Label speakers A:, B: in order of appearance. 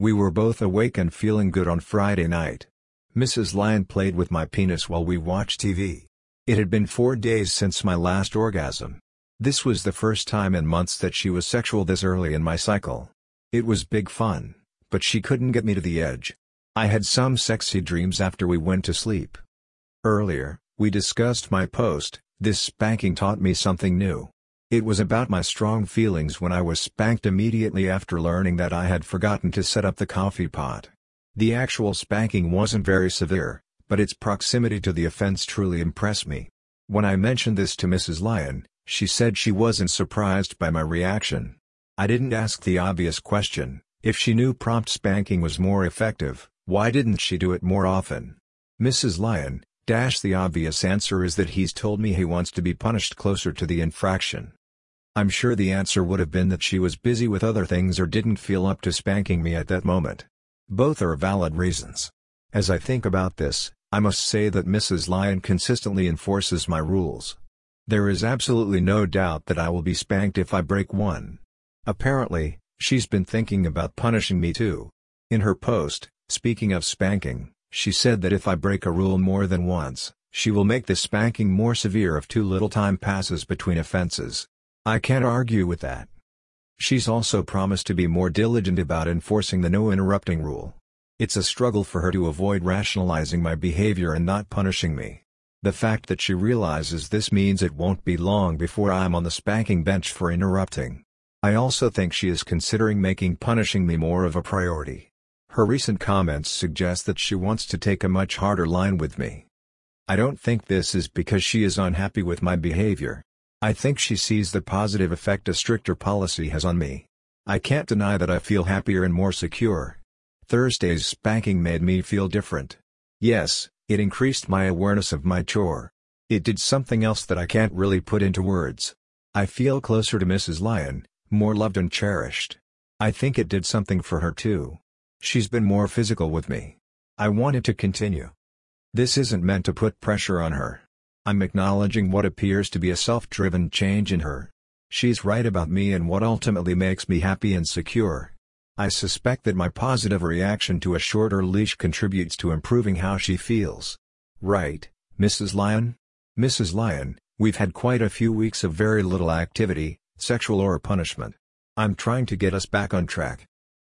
A: We were both awake and feeling good on Friday night. Mrs. Lion played with my penis while we watched TV. It had been four days since my last orgasm. This was the first time in months that she was sexual this early in my cycle. It was big fun, but she couldn't get me to the edge. I had some sexy dreams after we went to sleep. Earlier, we discussed my post, this spanking taught me something new. It was about my strong feelings when I was spanked immediately after learning that I had forgotten to set up the coffee pot. The actual spanking wasn't very severe, but its proximity to the offense truly impressed me. When I mentioned this to Mrs. Lion, she said she wasn't surprised by my reaction. I didn't ask the obvious question, if she knew prompt spanking was more effective, why didn't she do it more often? Mrs. Lion, dash the obvious answer is that he's told me he wants to be punished closer to the infraction. I'm sure the answer would have been that she was busy with other things or didn't feel up to spanking me at that moment. Both are valid reasons. As I think about this, I must say that Mrs. Lion consistently enforces my rules. There is absolutely no doubt that I will be spanked if I break one. Apparently, she's been thinking about punishing me too. In her post, Speaking of spanking, she said that if I break a rule more than once, she will make the spanking more severe if too little time passes between offenses. I can't argue with that. She's also promised to be more diligent about enforcing the no interrupting rule. It's a struggle for her to avoid rationalizing my behavior and not punishing me. The fact that she realizes this means it won't be long before I'm on the spanking bench for interrupting. I also think she is considering making punishing me more of a priority. Her recent comments suggest that she wants to take a much harder line with me. I don't think this is because she is unhappy with my behavior. I think she sees the positive effect a stricter policy has on me. I can't deny that I feel happier and more secure. Thursday's spanking made me feel different. Yes, it increased my awareness of my chore. It did something else that I can't really put into words. I feel closer to Mrs. Lion, more loved and cherished. I think it did something for her too. She's been more physical with me. I wanted to continue. This isn't meant to put pressure on her. I'm acknowledging what appears to be a self-driven change in her. She's right about me and what ultimately makes me happy and secure. I suspect that my positive reaction to a shorter leash contributes to improving how she feels. Right, Mrs. Lion? Mrs. Lion, we've had quite a few weeks of very little activity, sexual or punishment. I'm trying to get us back on track.